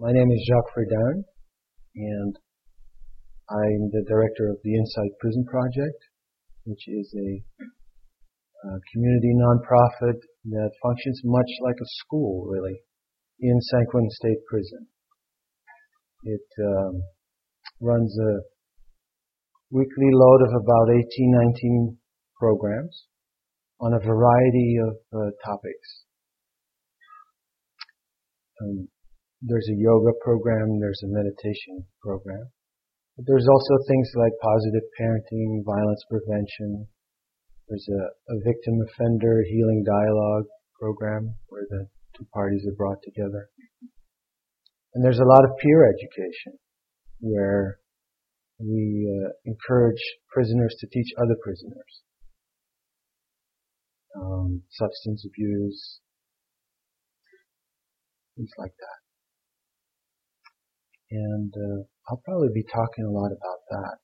My name is Jacques Verduin, and I'm the director of the Insight Prison Project, which is a, a community nonprofit that functions much like a school, really, in San Quentin State Prison. It um, runs a weekly load of about 18, 19 programs on a variety of uh, topics. Um, there's a yoga program, there's a meditation program. But there's also things like positive parenting, violence prevention. There's a, a victim offender healing dialogue program where the two parties are brought together. And there's a lot of peer education where we uh, encourage prisoners to teach other prisoners. Um, substance abuse, things like that. And uh, I'll probably be talking a lot about that.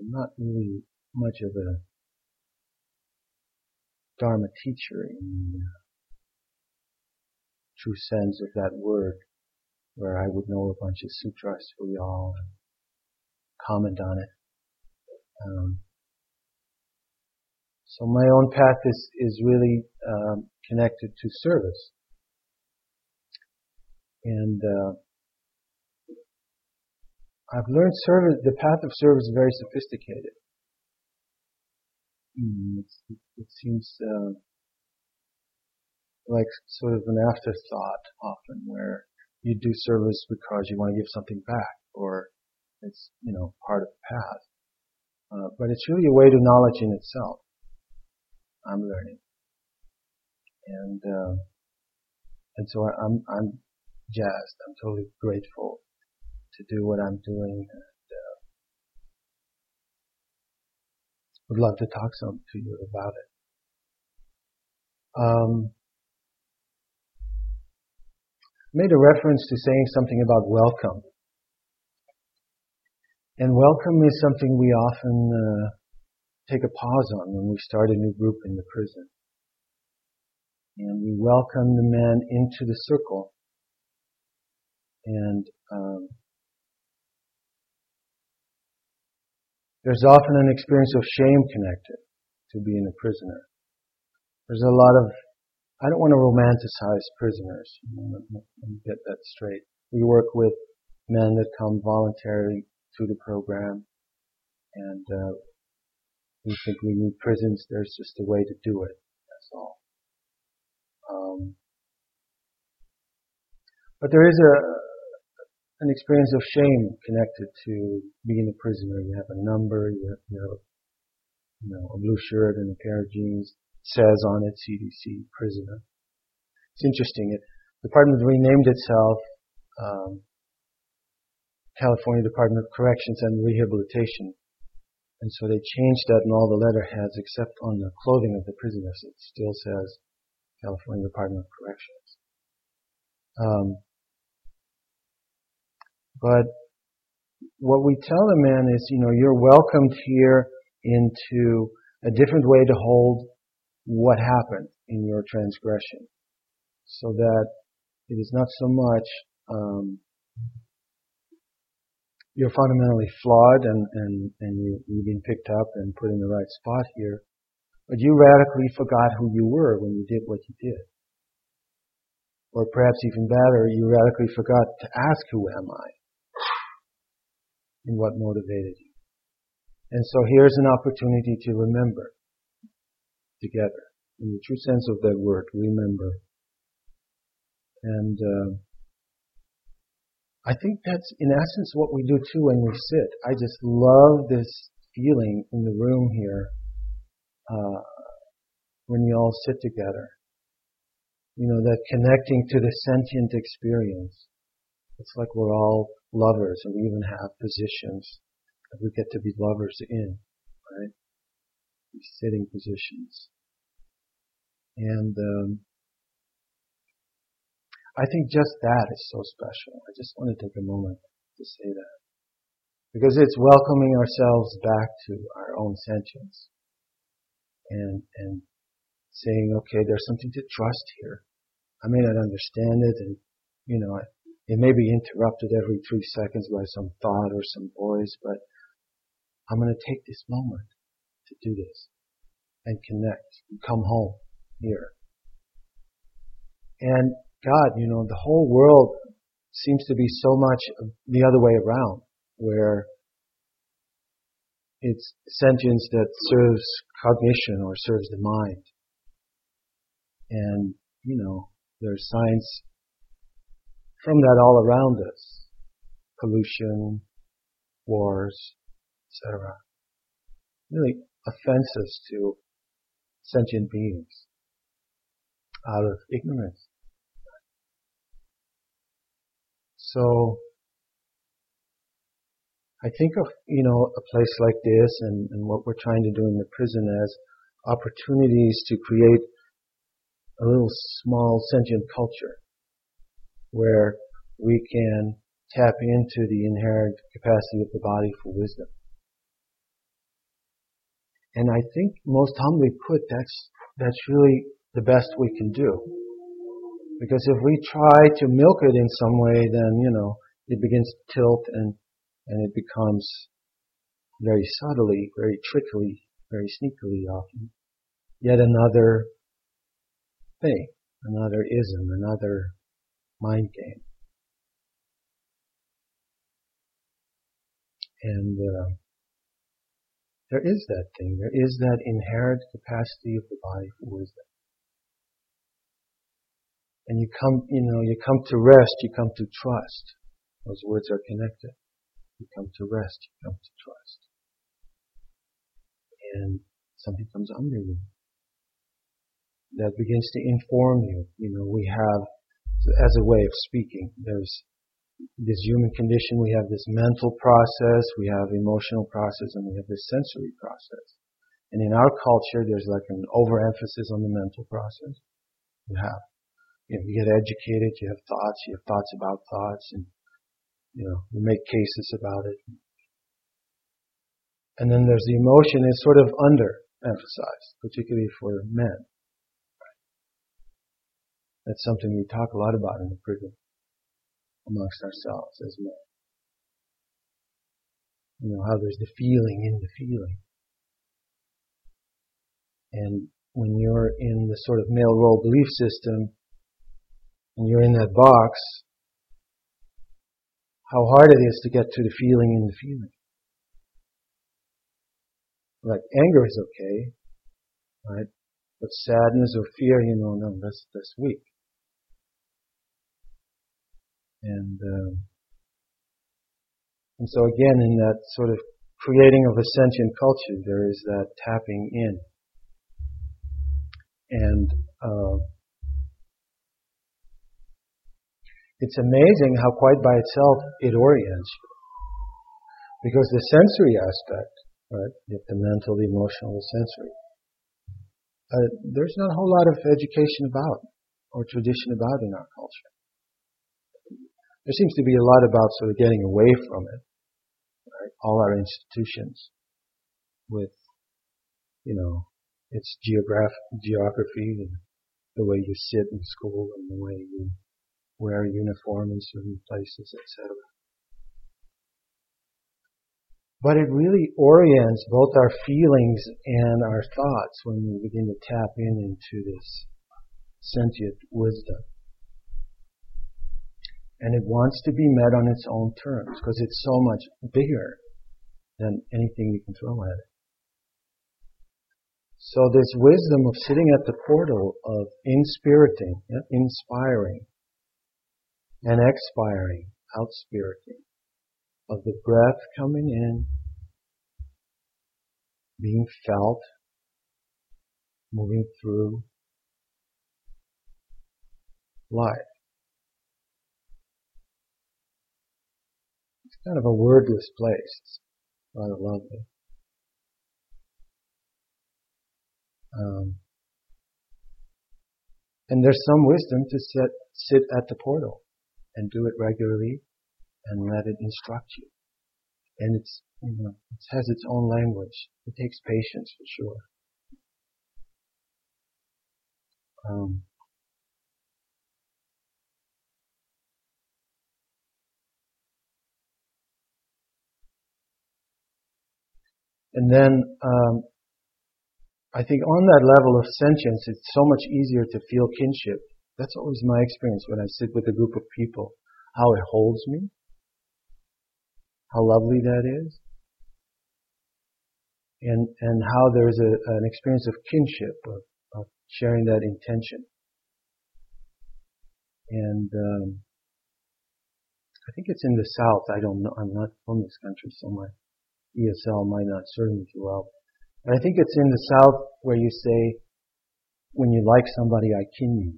I'm not really much of a Dharma teacher in the true sense of that word, where I would know a bunch of sutras for y'all and comment on it. Um, so my own path is, is really um, connected to service. And uh, I've learned service, the path of service is very sophisticated. Mm, it seems uh, like sort of an afterthought often, where you do service because you want to give something back, or it's you know part of the path. Uh, but it's really a way to knowledge in itself. I'm learning, and uh, and so I, I'm I'm jazzed. I'm totally grateful to do what I'm doing. And, uh, would love to talk some to you about it. Um, made a reference to saying something about welcome. And welcome is something we often uh, take a pause on when we start a new group in the prison. And we welcome the men into the circle. And um, There's often an experience of shame connected to being a prisoner. There's a lot of, I don't want to romanticize prisoners. Let me get that straight. We work with men that come voluntarily to the program and uh, we think we need prisons. There's just a way to do it. That's all. Um, but there is a, an experience of shame connected to being a prisoner. You have a number, you have, you know, a blue shirt and a pair of jeans. Says on it CDC prisoner. It's interesting. It, the department renamed itself um, California Department of Corrections and Rehabilitation. And so they changed that in all the letterheads except on the clothing of the prisoners. It still says California Department of Corrections. Um, but what we tell the men is, you know, you're welcomed here into a different way to hold what happened in your transgression. So that it is not so much um, you're fundamentally flawed and, and, and you, you've been picked up and put in the right spot here, but you radically forgot who you were when you did what you did. Or perhaps even better, you radically forgot to ask, who am I? In what motivated you. And so here's an opportunity to remember together, in the true sense of that word, remember. And uh, I think that's in essence what we do too when we sit. I just love this feeling in the room here uh, when you all sit together. You know, that connecting to the sentient experience. It's like we're all lovers, and we even have positions that we get to be lovers in, right? These sitting positions. And um, I think just that is so special. I just want to take a moment to say that. Because it's welcoming ourselves back to our own sentience. And, and saying, okay, there's something to trust here. I may not understand it and, you know, It may be interrupted every three seconds by some thought or some voice, but I'm going to take this moment to do this and connect and come home here. And God, you know, the whole world seems to be so much the other way around, where it's sentience that serves cognition or serves the mind. And, you know, there's signs from that all around us. Pollution, wars, etc. Really offenses to sentient beings out of ignorance. So, I think of, you know, a place like this and, and what we're trying to do in the prison as opportunities to create a little small sentient culture where we can tap into the inherent capacity of the body for wisdom. And I think most humbly put, that's, that's really the best we can do. Because if we try to milk it in some way, then, you know, it begins to tilt and, and it becomes very subtly, very trickily, very sneakily often. Yet another thing, another ism, another mind game. And uh, there is that thing. There is that inherent capacity of the body for wisdom. And you come, you know, you come to rest, you come to trust. Those words are connected. You come to rest, you come to trust. And something comes under you that begins to inform you. You know, we have as a way of speaking. There's this human condition, we have this mental process, we have emotional process, and we have this sensory process. And in our culture, there's like an overemphasis on the mental process. You have, you know, you get educated, you have thoughts, you have thoughts about thoughts, and, you know, you make cases about it. And then there's the emotion is sort of underemphasized, particularly for men. That's something we talk a lot about in the prison amongst ourselves as men. You know, how there's the feeling in the feeling. And when you're in the sort of male role belief system and you're in that box, how hard it is to get to the feeling in the feeling. Like anger is okay, right? But sadness or fear, you know, no, that's that's weak. And, um, and so again, in that sort of creating of a sentient culture, there is that tapping in. And uh, it's amazing how quite by itself it orients you. Because the sensory aspect, right, the mental, the emotional, the sensory, uh, there's not a whole lot of education about or tradition about in our culture there seems to be a lot about sort of getting away from it. Right? All our institutions with, you know, its geograph- geography and the way you sit in school and the way you wear a uniform in certain places, etc. But it really orients both our feelings and our thoughts when we begin to tap in into this sentient wisdom and it wants to be met on its own terms because it's so much bigger than anything you can throw at it. So this wisdom of sitting at the portal of inspiriting, inspiring, and expiring, outspiriting, of the breath coming in, being felt, moving through life. Kind of a wordless place. It's rather lovely. Um, and there's some wisdom to sit, sit at the portal and do it regularly and let it instruct you. And it's, you know, it has its own language. It takes patience for sure. Um, And then, um, I think on that level of sentience, it's so much easier to feel kinship. That's always my experience when I sit with a group of people. How it holds me. How lovely that is. And, and how there's a, an experience of kinship, of, of sharing that intention. And, um, I think it's in the South. I don't know. I'm not from this country, so my ESL might not serve me too well. But I think it's in the South where you say, when you like somebody, I kin you.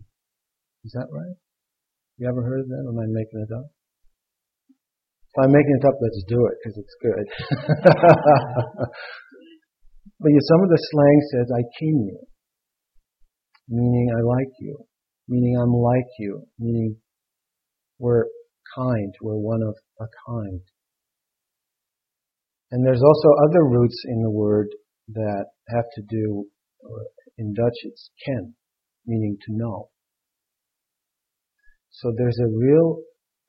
Is that right? You ever heard of that? Am I making it up? If I'm making it up, let's do it because it's good. but yeah, some of the slang says, I kin you. Meaning I like you. Meaning I'm like you. Meaning we're kind. We're one of a kind. And there's also other roots in the word that have to do, uh, in Dutch it's ken, meaning to know. So there's a real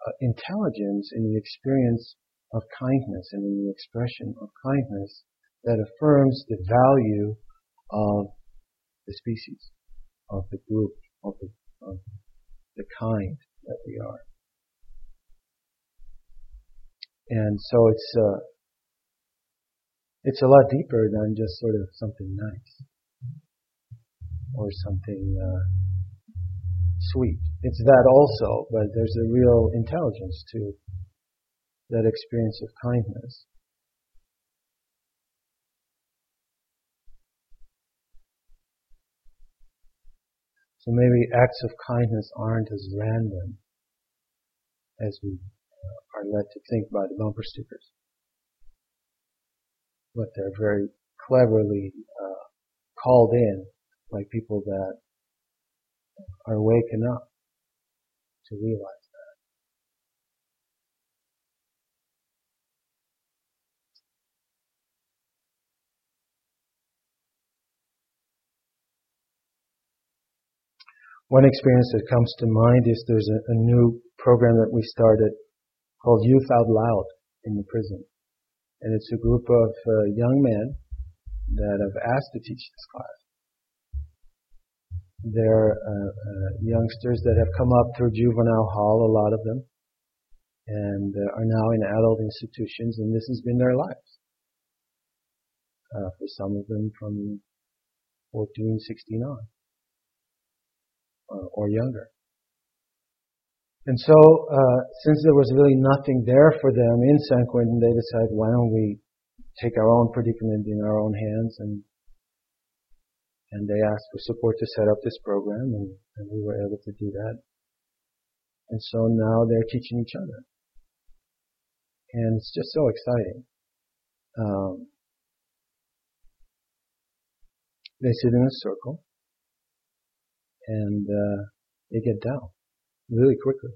uh, intelligence in the experience of kindness and in the expression of kindness that affirms the value of the species, of the group, of the, of the kind that we are. And so it's, uh, it's a lot deeper than just sort of something nice or something uh, sweet. It's that also, but there's a real intelligence to that experience of kindness. So maybe acts of kindness aren't as random as we are led to think by the bumper stickers but they're very cleverly uh, called in by people that are waking up to realize that. One experience that comes to mind is there's a, a new program that we started called Youth Out Loud in the prison and it's a group of uh, young men that have asked to teach this class. They're uh, uh, youngsters that have come up through juvenile hall, a lot of them, and uh, are now in adult institutions, and this has been their lives. Uh, for some of them from 14, 16 on, uh, or younger. And so, uh, since there was really nothing there for them in San Quentin, they decided, why don't we take our own predicament in our own hands? And and they asked for support to set up this program, and, and we were able to do that. And so now they're teaching each other, and it's just so exciting. Um, they sit in a circle, and uh, they get down really quickly.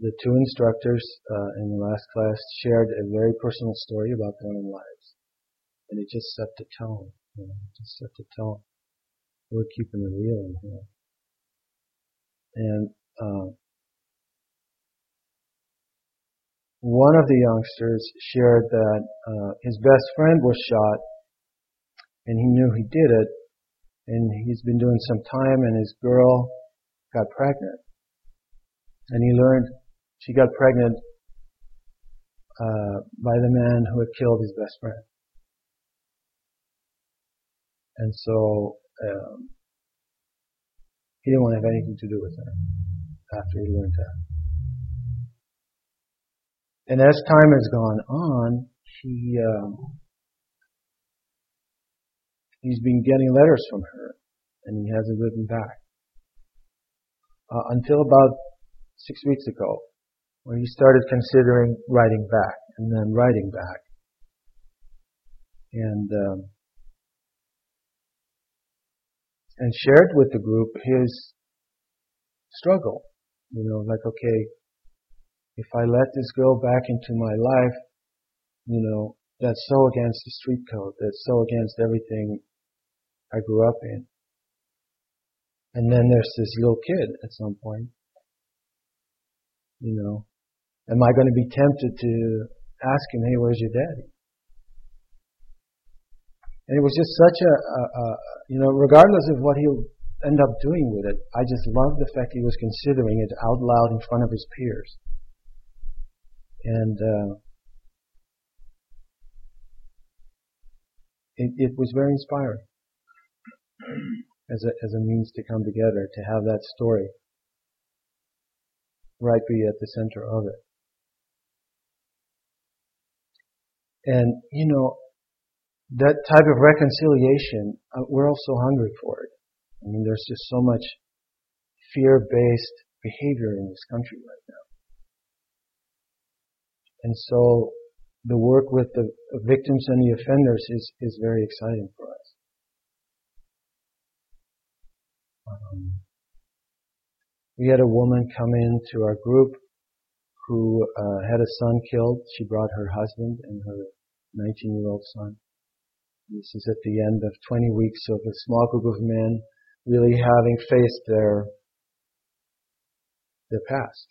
The two instructors uh, in the last class shared a very personal story about their own lives, and it just set the tone. You know, just set the tone. We're keeping it real in here, and uh, one of the youngsters shared that uh, his best friend was shot, and he knew he did it, and he's been doing some time, and his girl got pregnant. And he learned she got pregnant uh, by the man who had killed his best friend. And so um, he didn't want to have anything to do with her after he learned that. And as time has gone on, he um, he's been getting letters from her, and he hasn't written back uh, until about six weeks ago, when he started considering writing back and then writing back. And um, and shared with the group his struggle. You know, like okay, if I let this girl back into my life, you know, that's so against the street code. That's so against everything I grew up in. And then there's this little kid at some point. You know, am I going to be tempted to ask him, hey, where's your daddy? And it was just such a, a, a you know, regardless of what he'll end up doing with it, I just loved the fact he was considering it out loud in front of his peers. And uh, it, it was very inspiring as a, as a means to come together, to have that story right be at the center of it. And, you know, that type of reconciliation, uh, we're all so hungry for it. I mean, there's just so much fear-based behavior in this country right now. And so the work with the victims and the offenders is, is very exciting for us. Um, we had a woman come into our group who uh, had a son killed. She brought her husband and her 19 year old son. This is at the end of 20 weeks of a small group of men really having faced their, their past,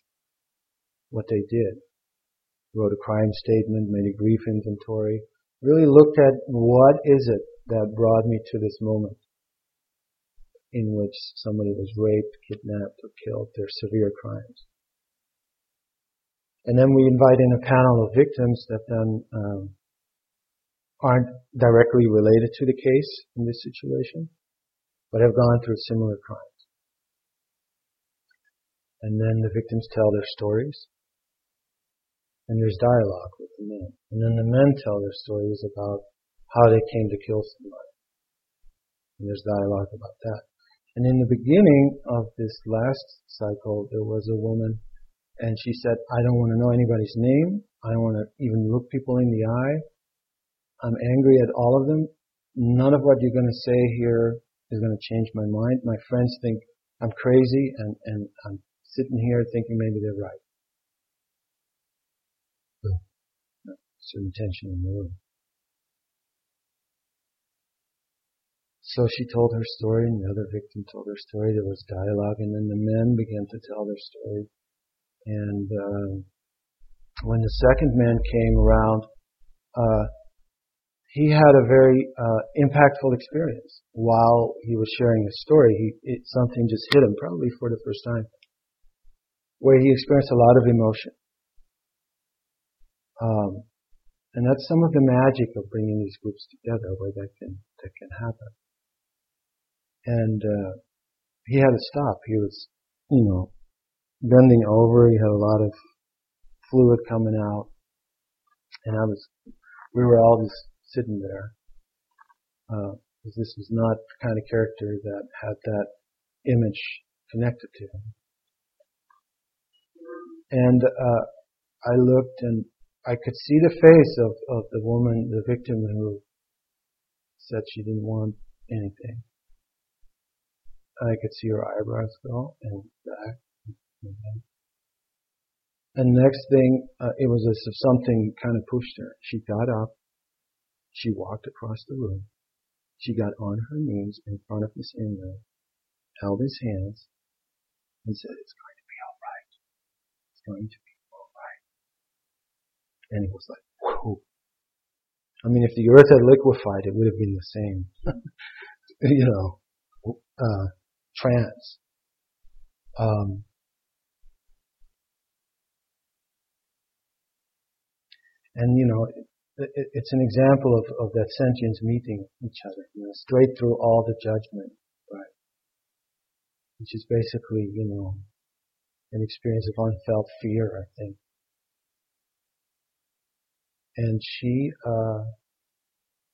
what they did. Wrote a crime statement, made a grief inventory, really looked at what is it that brought me to this moment in which somebody was raped, kidnapped, or killed. They're severe crimes. And then we invite in a panel of victims that then um, aren't directly related to the case in this situation, but have gone through similar crimes. And then the victims tell their stories, and there's dialogue with the men. And then the men tell their stories about how they came to kill somebody. And there's dialogue about that. And in the beginning of this last cycle, there was a woman, and she said, I don't want to know anybody's name. I don't want to even look people in the eye. I'm angry at all of them. None of what you're going to say here is going to change my mind. My friends think I'm crazy, and, and I'm sitting here thinking maybe they're right. Certain tension in the room. So she told her story, and the other victim told her story. There was dialogue, and then the men began to tell their story. And uh, when the second man came around, uh, he had a very uh, impactful experience while he was sharing his story. He, it, something just hit him, probably for the first time, where he experienced a lot of emotion. Um, and that's some of the magic of bringing these groups together, where that can that can happen and uh, he had to stop. He was, you know, bending over. He had a lot of fluid coming out, and I was, we were all just sitting there. Uh, this was not the kind of character that had that image connected to him. And uh, I looked and I could see the face of, of the woman, the victim who said she didn't want anything. I could see her eyebrows go and back. And next thing, uh, it was as if something kind of pushed her. She got up. She walked across the room. She got on her knees in front of Miss Ingram, held his hands, and said, It's going to be all right. It's going to be all right. And it was like, whoa. I mean, if the earth had liquefied, it would have been the same. you know, uh, trance. Um, and you know, it, it, it's an example of, of that sentience meeting each other, you know, straight through all the judgment, right? Which is basically, you know, an experience of unfelt fear, I think. And she uh,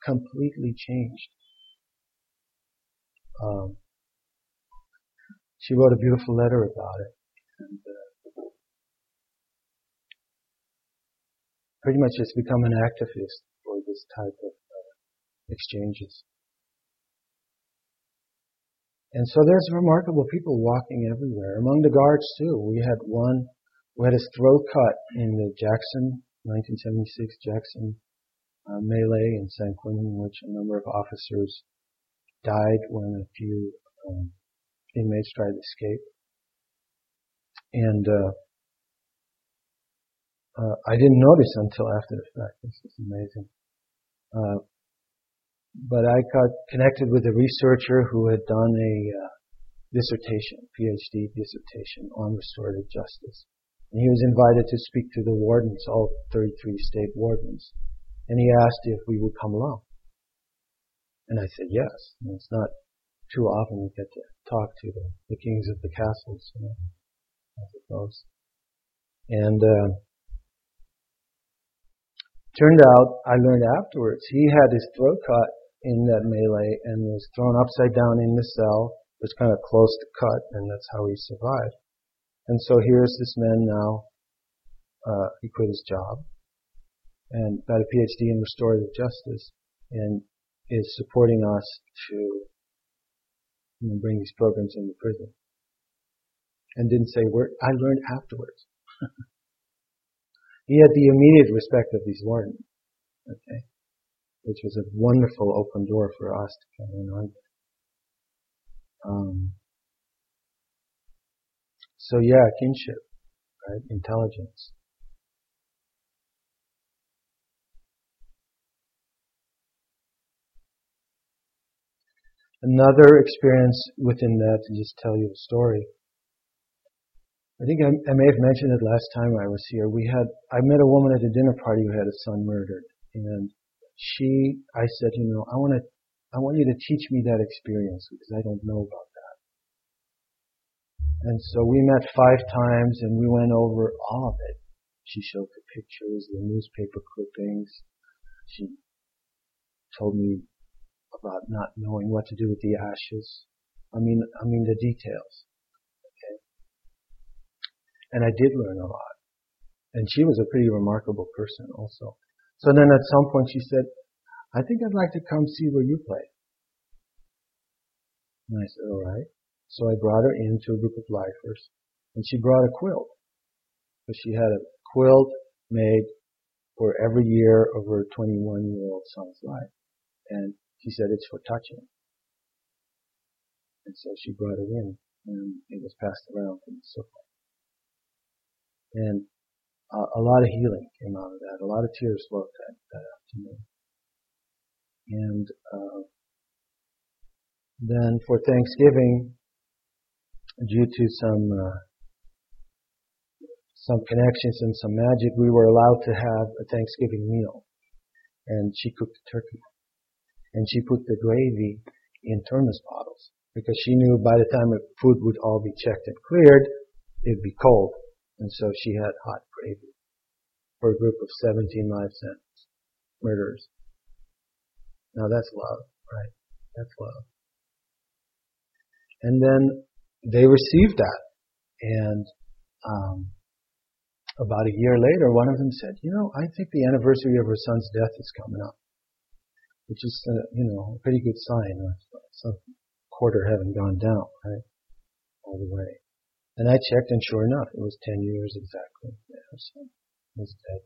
completely changed. Um, she wrote a beautiful letter about it. And, uh, pretty much has become an activist for this type of uh, exchanges. And so there's remarkable people walking everywhere. Among the guards too. We had one who had his throat cut in the Jackson, 1976 Jackson uh, melee in San Quentin, in which a number of officers died when a few um, inmates tried to escape. And uh, uh, I didn't notice until after the fact. This is amazing. Uh, but I got connected with a researcher who had done a uh, dissertation, PhD dissertation on restorative justice. And he was invited to speak to the wardens, all 33 state wardens. And he asked if we would come along. And I said yes. And it's not too often we get to talk to the, the kings of the castles, you know, I suppose. And uh, turned out, I learned afterwards, he had his throat cut in that melee and was thrown upside down in the cell. It was kind of close to cut, and that's how he survived. And so here's this man now. Uh, he quit his job and got a PhD in restorative justice and is supporting us to you know, bring these programs into prison. And didn't say where I learned afterwards. he had the immediate respect of these wardens. Okay. Which was a wonderful open door for us to come in on. Um, so yeah, kinship, right? Intelligence. Another experience within that, to just tell you a story. I think I, I, may have mentioned it last time I was here. We had, I met a woman at a dinner party who had a son murdered. And she, I said, you know, I want to, I want you to teach me that experience because I don't know about that. and so we met five times and we went over all of it. She showed the pictures, the newspaper clippings. She told me about not knowing what to do with the ashes. I mean, I mean the details. Okay. And I did learn a lot. And she was a pretty remarkable person also. So then at some point she said, I think I'd like to come see where you play. And I said, alright. So I brought her into a group of lifers, and she brought a quilt. So she had a quilt made for every year of her 21 year old son's life. And she said it's for touching. And so she brought it in, and it was passed around in the circle. And uh, a lot of healing came out of that. A lot of tears flowed that, that afternoon. And uh, then for Thanksgiving, due to some uh, some connections and some magic, we were allowed to have a Thanksgiving meal. And she cooked the turkey. And she put the gravy in thermos bottles because she knew by the time the food would all be checked and cleared, it'd be cold. And so she had hot gravy for a group of 17 live sentence murderers. Now that's love, right? That's love. And then they received that. And um, about a year later, one of them said, "You know, I think the anniversary of her son's death is coming up, which is, uh, you know, a pretty good sign of some quarter having gone down, right, all the way." And I checked, and sure enough, it was ten years exactly. Yeah, her son was dead.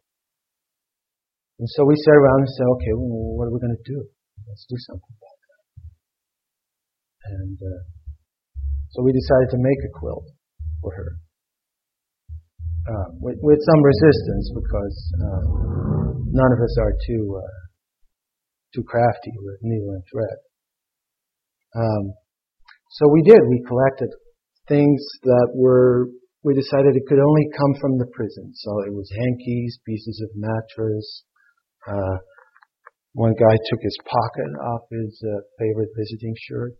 And so we sat around and said, "Okay, well, what are we going to do? Let's do something about that." And uh, so we decided to make a quilt for her. Uh, with, with, some resistance because uh, none of us are too uh, too crafty with needle and thread. Um, so we did. We collected things that were. We decided it could only come from the prison. So it was hankies, pieces of mattress. Uh, one guy took his pocket off his uh, favorite visiting shirt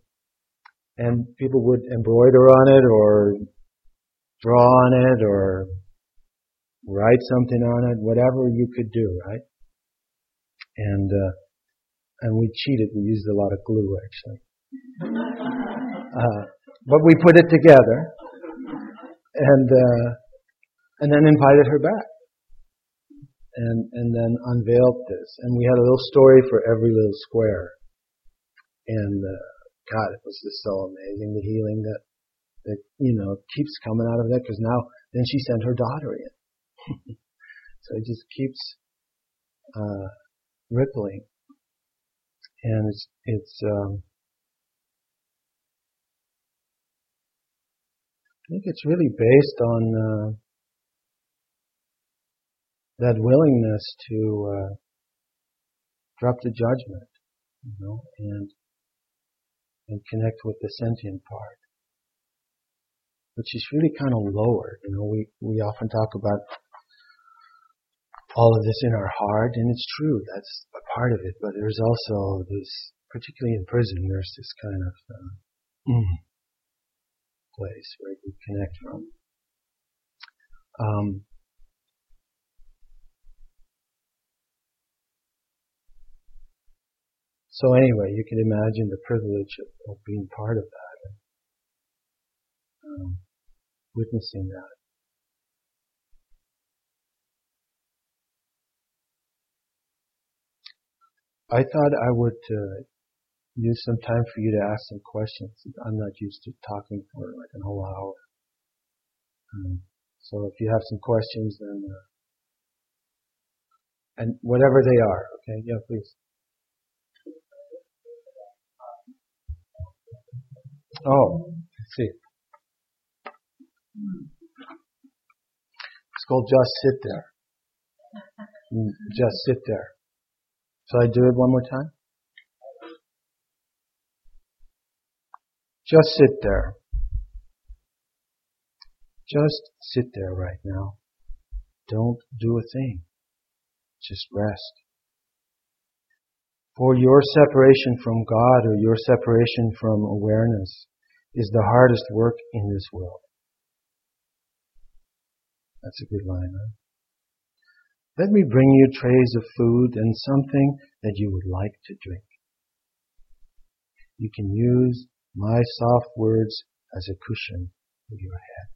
and people would embroider on it or draw on it or write something on it, whatever you could do, right? And uh, and we cheated. We used a lot of glue, actually. Uh, but we put it together, and uh, and then invited her back, and and then unveiled this. And we had a little story for every little square, and uh, God, it was just so amazing the healing that that you know keeps coming out of that because now then she sent her daughter in, so it just keeps uh, rippling, and it's it's. Um, I think it's really based on uh, that willingness to uh, drop the judgment you know, and and connect with the sentient part, which is really kind of lower. You know, we we often talk about all of this in our heart, and it's true. That's part of it. But there's also this, particularly in prison, there's this kind of uh, place where you connect from. Um, So anyway, you can imagine the privilege of, of being part of that and um, witnessing that. I thought I would uh, use some time for you to ask some questions. I'm not used to talking for like a whole hour. Um, so if you have some questions, then uh, and whatever they are, okay, yeah, please. Oh, see. It's called Just Sit There. Mm, just sit there. Shall I do it one more time? Just sit there. Just sit there right now. Don't do a thing. Just rest. For your separation from God or your separation from awareness is the hardest work in this world. That's a good line, right? Let me bring you trays of food and something that you would like to drink. You can use my soft words as a cushion for your head.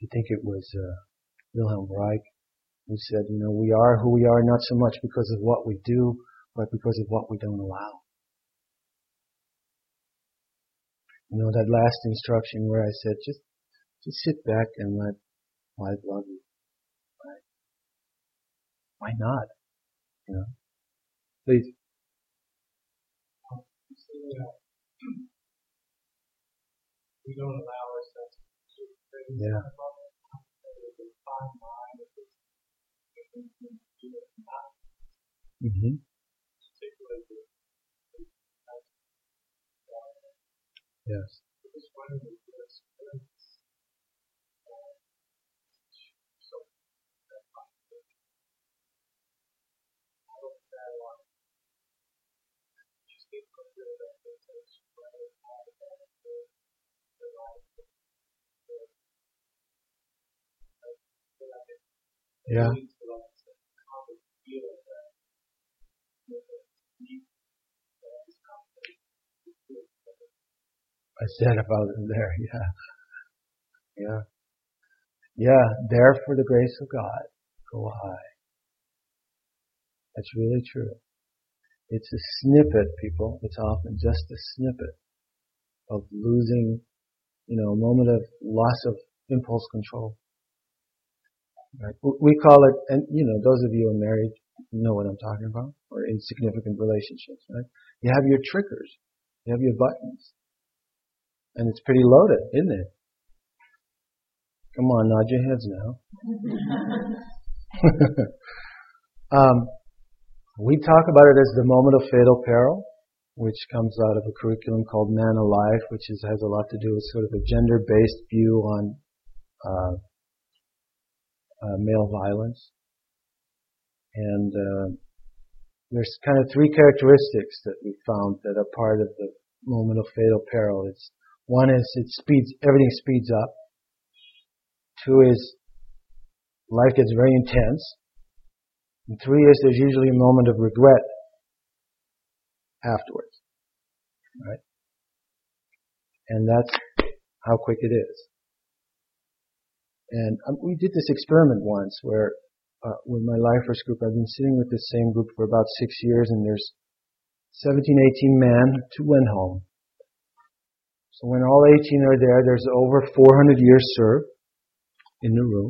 You think it was uh, Wilhelm Reich who said, you know, we are who we are not so much because of what we do, but because of what we don't allow. You know, that last instruction where I said, just, just sit back and let life love you. Right? Why not? You know? Please. We don't allow ourselves to Yeah. Mm-hmm. Yes. Yeah. I said about it there, yeah. Yeah. Yeah, there for the grace of God, go high. That's really true. It's a snippet, people. It's often just a snippet of losing, you know, a moment of loss of impulse control. Right? We call it, and you know, those of you who are married know what I'm talking about, or in significant relationships, right? You have your triggers. You have your buttons. And it's pretty loaded, isn't it? Come on, nod your heads now. um, we talk about it as the moment of fatal peril, which comes out of a curriculum called Man Alive, which is, has a lot to do with sort of a gender-based view on uh, uh, male violence. And uh, there's kind of three characteristics that we found that are part of the moment of fatal peril. It's one is it speeds everything speeds up. Two is life gets very intense. And three is there's usually a moment of regret afterwards. Right? And that's how quick it is. And um, we did this experiment once where uh, with my lifers group, I've been sitting with this same group for about six years and there's 17, 18 men, two went home. So when all 18 are there, there's over 400 years served in the room.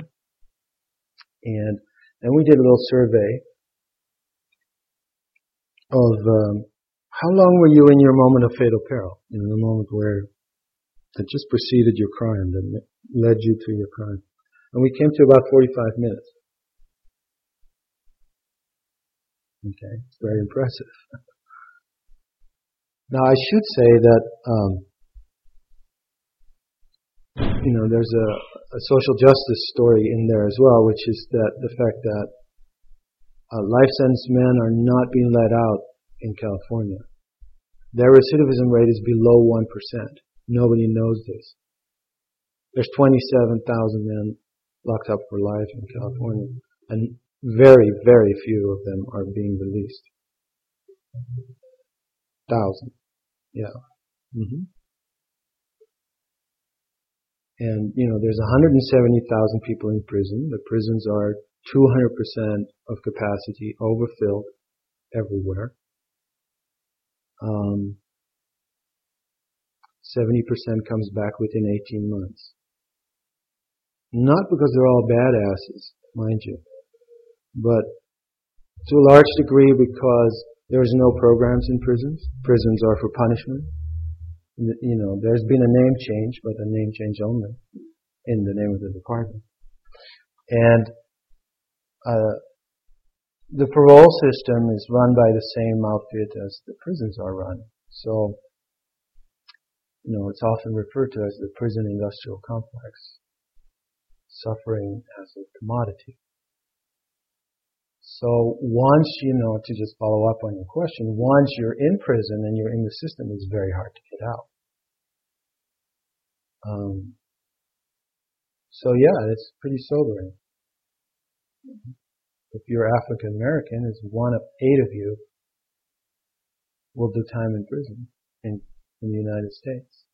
And then we did a little survey of um, how long were you in your moment of fatal peril? In the moment where that just preceded your crime, that led you to your crime. And we came to about 45 minutes. Okay, it's very impressive. now I should say that, um, you know, there's a, a, social justice story in there as well, which is that the fact that uh, life sentence men are not being let out in California. Their recidivism rate is below 1%. Nobody knows this. There's 27,000 men locked up for life in California, and very, very few of them are being released. Thousand. Yeah. Mm-hmm. And, you know, there's 170,000 people in prison. The prisons are 200% of capacity, overfilled everywhere. Um, 70% comes back within 18 months. Not because they're all badasses, mind you, but to a large degree because there's no programs in prisons. Prisons are for punishment. You know, there's been a name change, but a name change only in the name of the department. And uh, the parole system is run by the same outfit as the prisons are run. So, you know, it's often referred to as the prison industrial complex, suffering as a commodity. So once, you know, to just follow up on your question, once you're in prison and you're in the system, it's very hard to get out. Um, so yeah, it's pretty sobering. If you're African American, it's one of eight of you will do time in prison in, in the United States.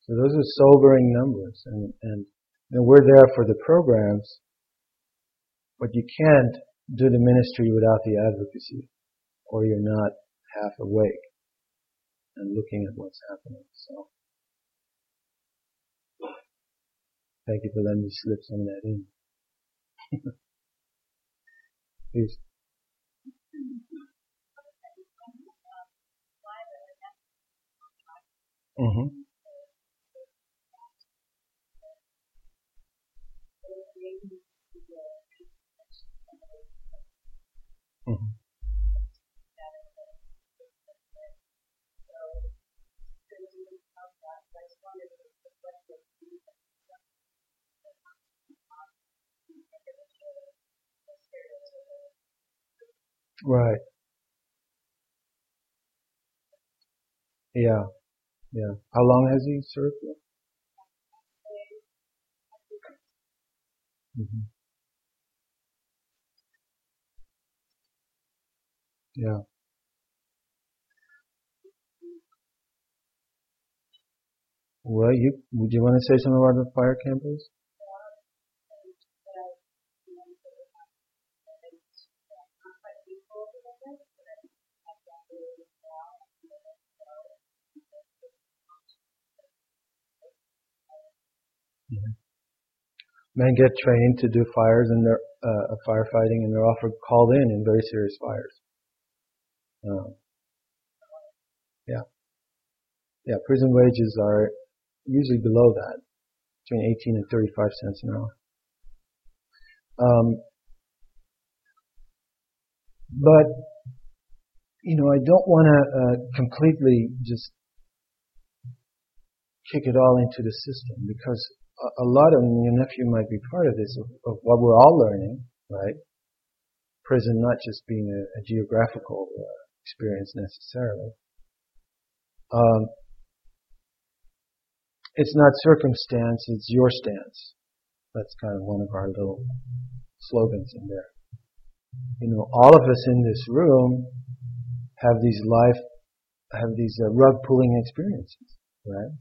So those are sobering numbers, and, and, and we're there for the programs but you can't do the ministry without the advocacy, or you're not half awake and looking at what's happening. So, thank you for letting me slip some of that in. Please. Mm-hmm. Right. Yeah. Yeah. How long has he served? Mm-hmm. Yeah. Well, you would you want to say something about the fire campus? Men get trained to do fires and they're uh, firefighting, and they're often called in in very serious fires. Um, yeah. Yeah, prison wages are usually below that, between 18 and 35 cents an hour. Um, but, you know, I don't want to uh, completely just kick it all into the system because a, lot of your nephew might be part of this, of, of, what we're all learning, right? Prison not just being a, a geographical uh, experience necessarily. Um, it's not circumstance, it's your stance. That's kind of one of our little slogans in there. You know, all of us in this room have these life, have these uh, rug pulling experiences, right?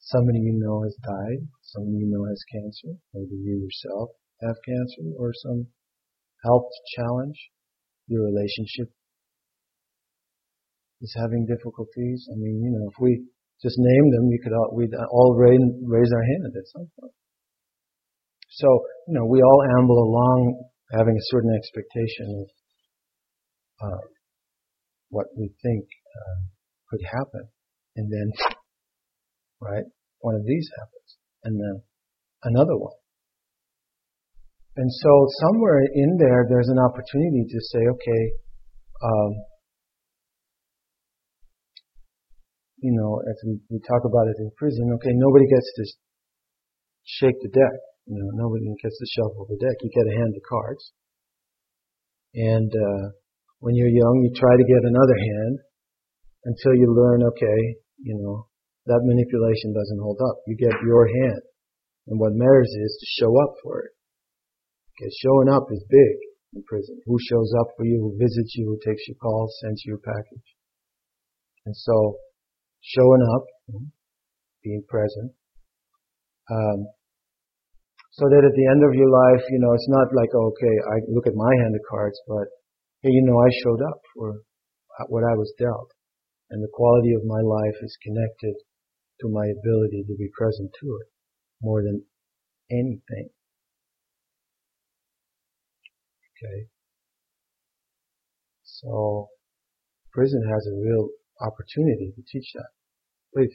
Somebody you know has died, somebody you know has cancer, maybe you yourself have cancer or some health challenge, your relationship is having difficulties. I mean, you know, if we just name them, we could all, we'd all raise, raise our hand at some point. So, you know, we all amble along having a certain expectation of uh, what we think uh, could happen, and then, right, one of these happens. and then another one. And so somewhere in there, there's an opportunity to say, okay, um, you know, as we, we talk about it in prison, okay, nobody gets to shake the deck. You know, nobody gets to shuffle the deck. You get a hand of cards. And, uh, when you're young, you try to get another hand until you learn, okay, you know, that manipulation doesn't hold up. You get your hand. And what matters is to show up for it. Because showing up is big in prison. Who shows up for you, who visits you, who takes your calls, sends you a package. And so, showing up, being present, um, so that at the end of your life, you know, it's not like, okay, I look at my hand of cards, but, hey, you know, I showed up for what I was dealt. And the quality of my life is connected to my ability to be present to it more than anything. Okay. So, prison has a real opportunity to teach that. Please.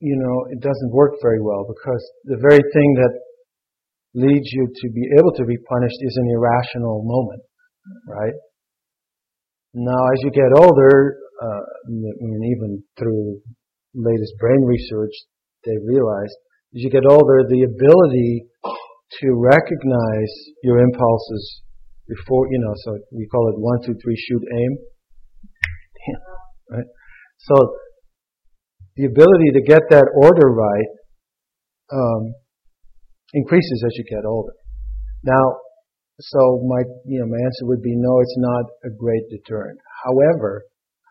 you know, it doesn't work very well because the very thing that leads you to be able to be punished is an irrational moment, right? Now, as you get older, uh, mean, even through latest brain research, they realized as you get older, the ability to recognize your impulses before, you know, so we call it one, two, three, shoot, aim. Damn, right? So the ability to get that order right um, increases as you get older. Now, so my you know my answer would be no, it's not a great deterrent. However,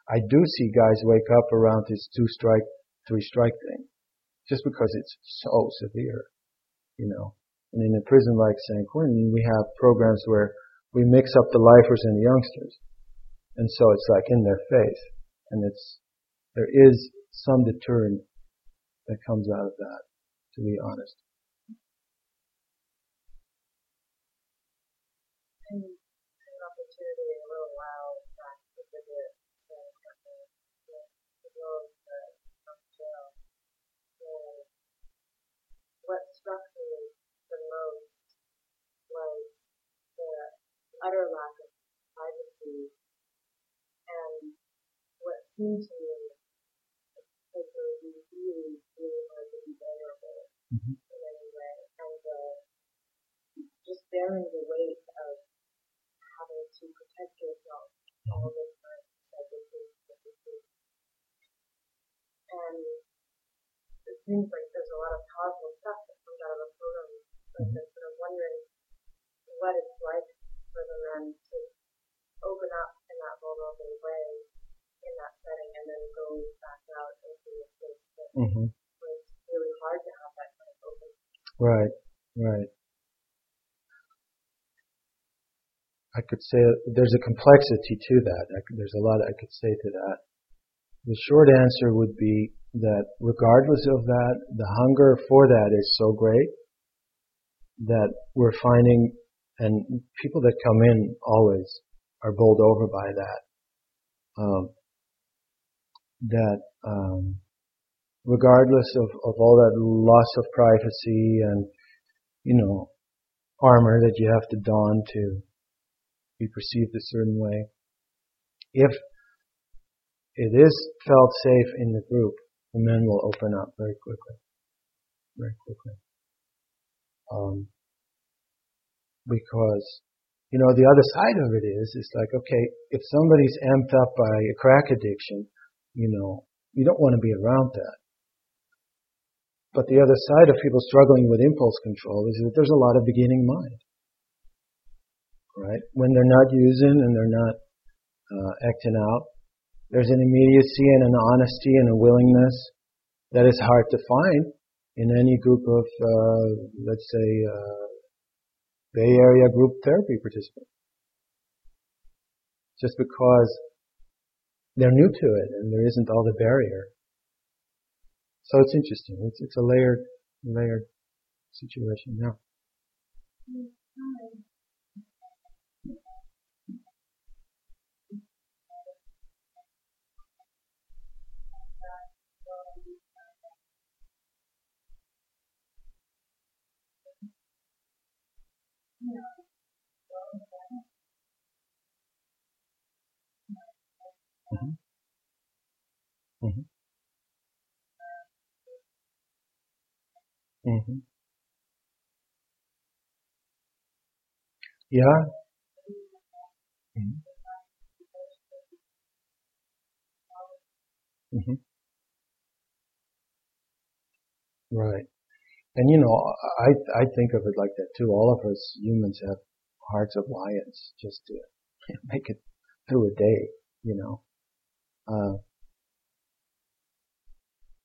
I do see guys wake up around this two strike, three strike thing, just because it's so severe, you know. And in a prison like San Quentin, we have programs where we mix up the lifers and the youngsters, and so it's like in their face, and it's there is some deterrent that comes out of that, to be honest. Uh, jail. What struck me the most was the utter lack of privacy and what seemed to me just bearing the weight of having to protect yourself all the time. And it seems like there's a lot of powerful stuff that comes out of like this, and I'm wondering what it's like for the men to open up in that vulnerable way in that setting and then go back out into a place that Mm-hmm. was really hard to have that kind of open. Right, right. I could say there's a complexity to that. I could, there's a lot I could say to that. The short answer would be that regardless of that, the hunger for that is so great that we're finding, and people that come in always are bowled over by that. Um, that um, regardless of, of all that loss of privacy and you know armor that you have to don to be perceived a certain way, if it is felt safe in the group, the men will open up very quickly, very quickly. Um, because you know the other side of it is it's like okay if somebody's amped up by a crack addiction you know you don't want to be around that But the other side of people struggling with impulse control is that there's a lot of beginning mind. Right? When they're not using and they're not uh, acting out, there's an immediacy and an honesty and a willingness that is hard to find in any group of, uh, let's say, uh, Bay Area group therapy participants. Just because they're new to it and there isn't all the barrier. So it's interesting. It's, it's a layered, layered situation now. Mm-hmm. Mm-hmm. Mm-hmm. Yeah. Mm-hmm. Mm-hmm. Right. And you know, I I think of it like that too. All of us humans have hearts of lions just to make it through a day, you know. Uh,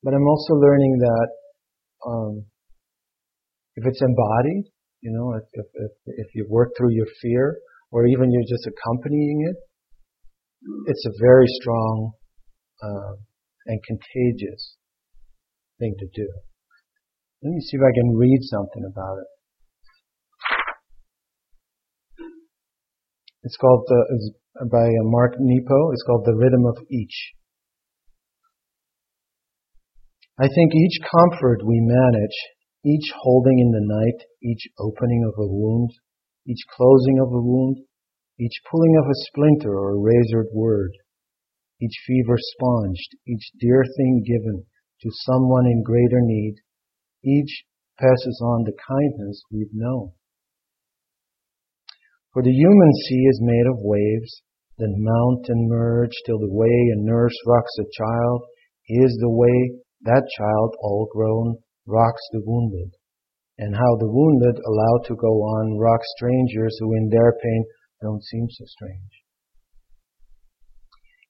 but I'm also learning that um, if it's embodied, you know, if, if, if, if you work through your fear, or even you're just accompanying it, it's a very strong uh, and contagious thing to do. Let me see if I can read something about it. It's called the, it's by uh, Mark Nepo. It's called The Rhythm of Each. I think each comfort we manage, each holding in the night, each opening of a wound, each closing of a wound, each pulling of a splinter or a razored word, each fever sponged, each dear thing given to someone in greater need, each passes on the kindness we've known. For the human sea is made of waves that mount and merge till the way a nurse rocks a child is the way that child, all grown, rocks the wounded. And how the wounded, allowed to go on, rock strangers who in their pain don't seem so strange.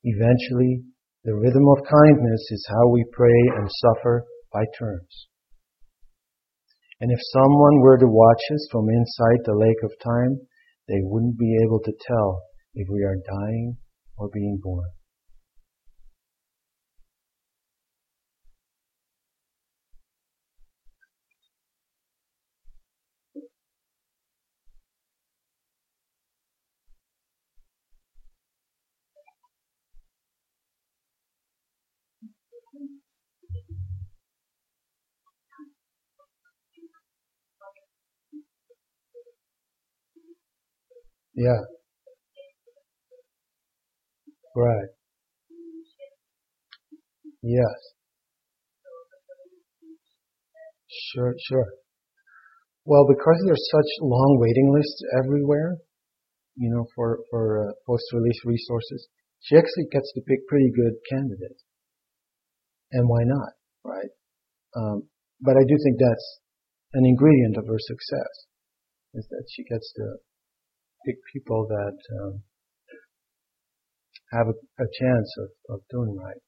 Eventually, the rhythm of kindness is how we pray and suffer by turns. And if someone were to watch us from inside the lake of time, they wouldn't be able to tell if we are dying or being born. Yeah. Right. Yes. Sure, sure. Well, because there's such long waiting lists everywhere, you know, for for uh, post-release resources, she actually gets to pick pretty good candidates. And why not, right? Um, but I do think that's an ingredient of her success, is that she gets to pick people that um, have a, a chance of, of doing right.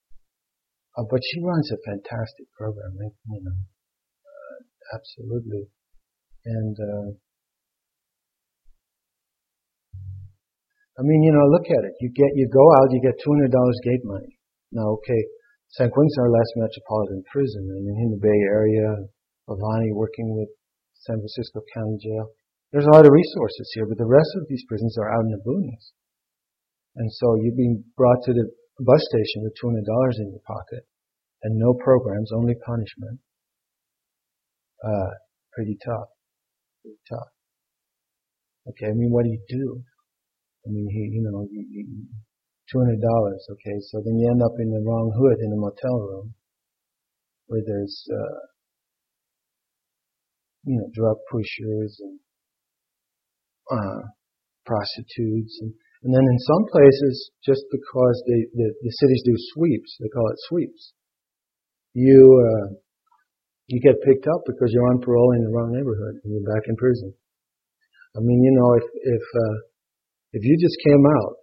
Uh, but she runs a fantastic program, you know, uh, absolutely. And uh, I mean, you know, look at it. You get, you go out, you get two hundred dollars gate money. Now, okay, San Quentin's our last metropolitan prison. I mean, in the Bay Area, Bhavani working with San Francisco County Jail. There's a lot of resources here, but the rest of these prisons are out in the boonies. And so you're being brought to the bus station with $200 in your pocket and no programs, only punishment. Uh, pretty tough. Pretty tough. Okay, I mean, what do you do? I mean, he, you know, you, you, $200, okay, so then you end up in the wrong hood in a motel room where there's, uh, you know, drug pushers and uh, prostitutes, and, and then in some places, just because the, the, the cities do sweeps, they call it sweeps. You uh, you get picked up because you're on parole in the wrong neighborhood and you're back in prison. I mean, you know, if if uh, if you just came out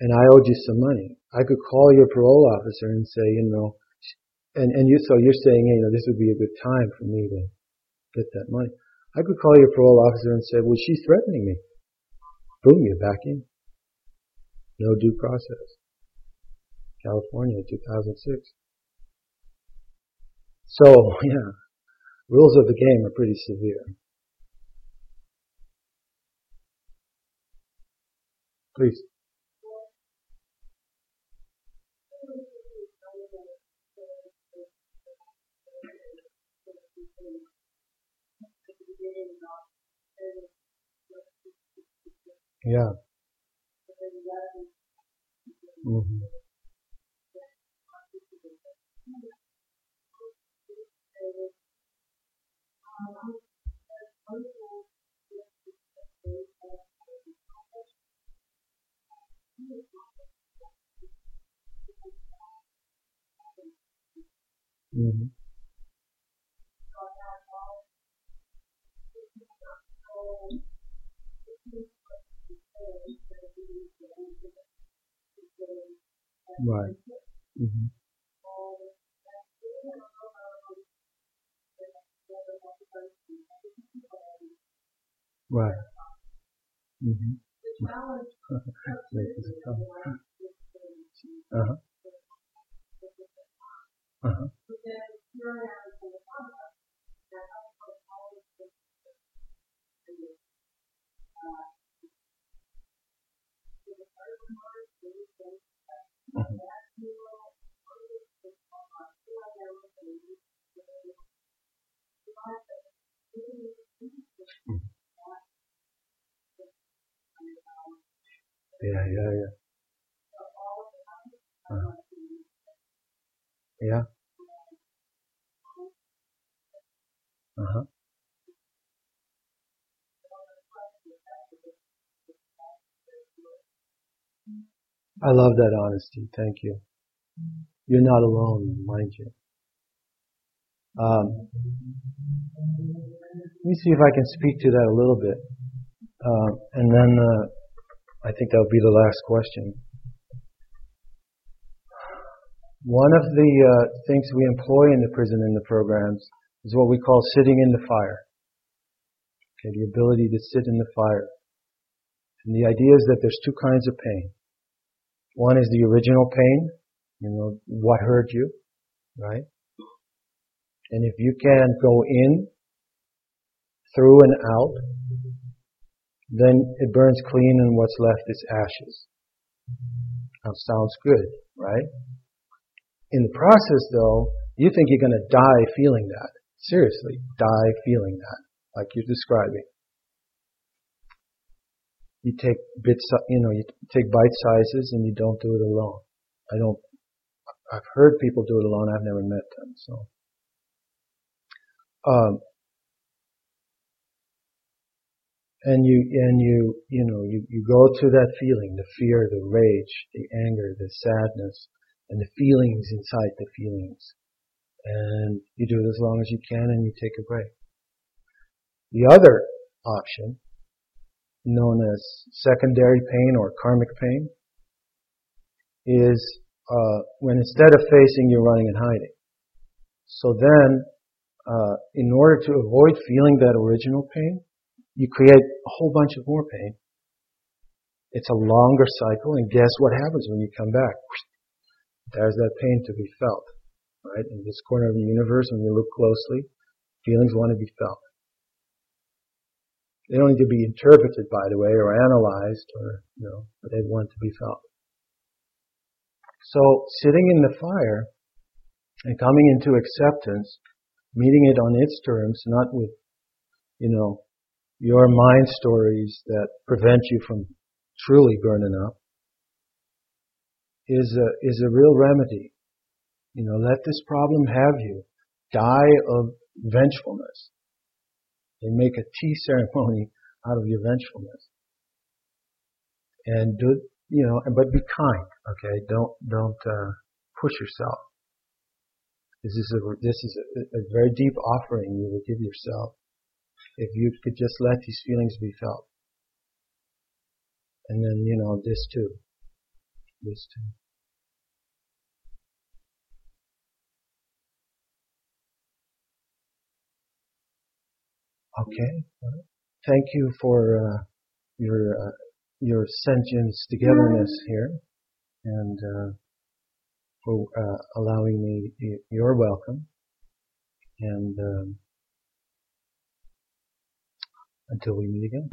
and I owed you some money, I could call your parole officer and say, you know, and and you so you're saying, you know, this would be a good time for me to get that money. I could call your parole officer and say, well, she's threatening me. Boom, you're back in. No due process. California, 2006. So, yeah, rules of the game are pretty severe. Please. Yeah. hmm love that honesty. Thank you. You're not alone, mind you. Um, let me see if I can speak to that a little bit. Uh, and then uh, I think that'll be the last question. One of the uh, things we employ in the prison in the programs is what we call sitting in the fire. Okay, the ability to sit in the fire. And the idea is that there's two kinds of pain. One is the original pain, you know, what hurt you, right? And if you can go in, through and out, then it burns clean and what's left is ashes. That sounds good, right? In the process though, you think you're gonna die feeling that. Seriously, die feeling that, like you're describing. You take bits, you know, you take bite sizes and you don't do it alone. I don't, I've heard people do it alone, I've never met them, so. Um, and you and you you know you, you go to that feeling the fear the rage the anger the sadness and the feelings inside the feelings and you do it as long as you can and you take a break the other option known as secondary pain or karmic pain is uh, when instead of facing you're running and hiding so then uh, in order to avoid feeling that original pain you create a whole bunch of more pain. It's a longer cycle, and guess what happens when you come back? There's that pain to be felt, right? In this corner of the universe, when you look closely, feelings want to be felt. They don't need to be interpreted, by the way, or analyzed, or, you know, but they want to be felt. So, sitting in the fire and coming into acceptance, meeting it on its terms, not with, you know, your mind stories that prevent you from truly burning up is a, is a real remedy. You know, let this problem have you. Die of vengefulness. And make a tea ceremony out of your vengefulness. And do, you know, but be kind, okay? Don't, don't, uh, push yourself. This is a this is a, a very deep offering you would give yourself if you could just let these feelings be felt. And then you know this too, this too. Okay. Thank you for uh, your uh, your sentience togetherness here, and uh, for uh, allowing me. You're welcome. And um, until we meet again.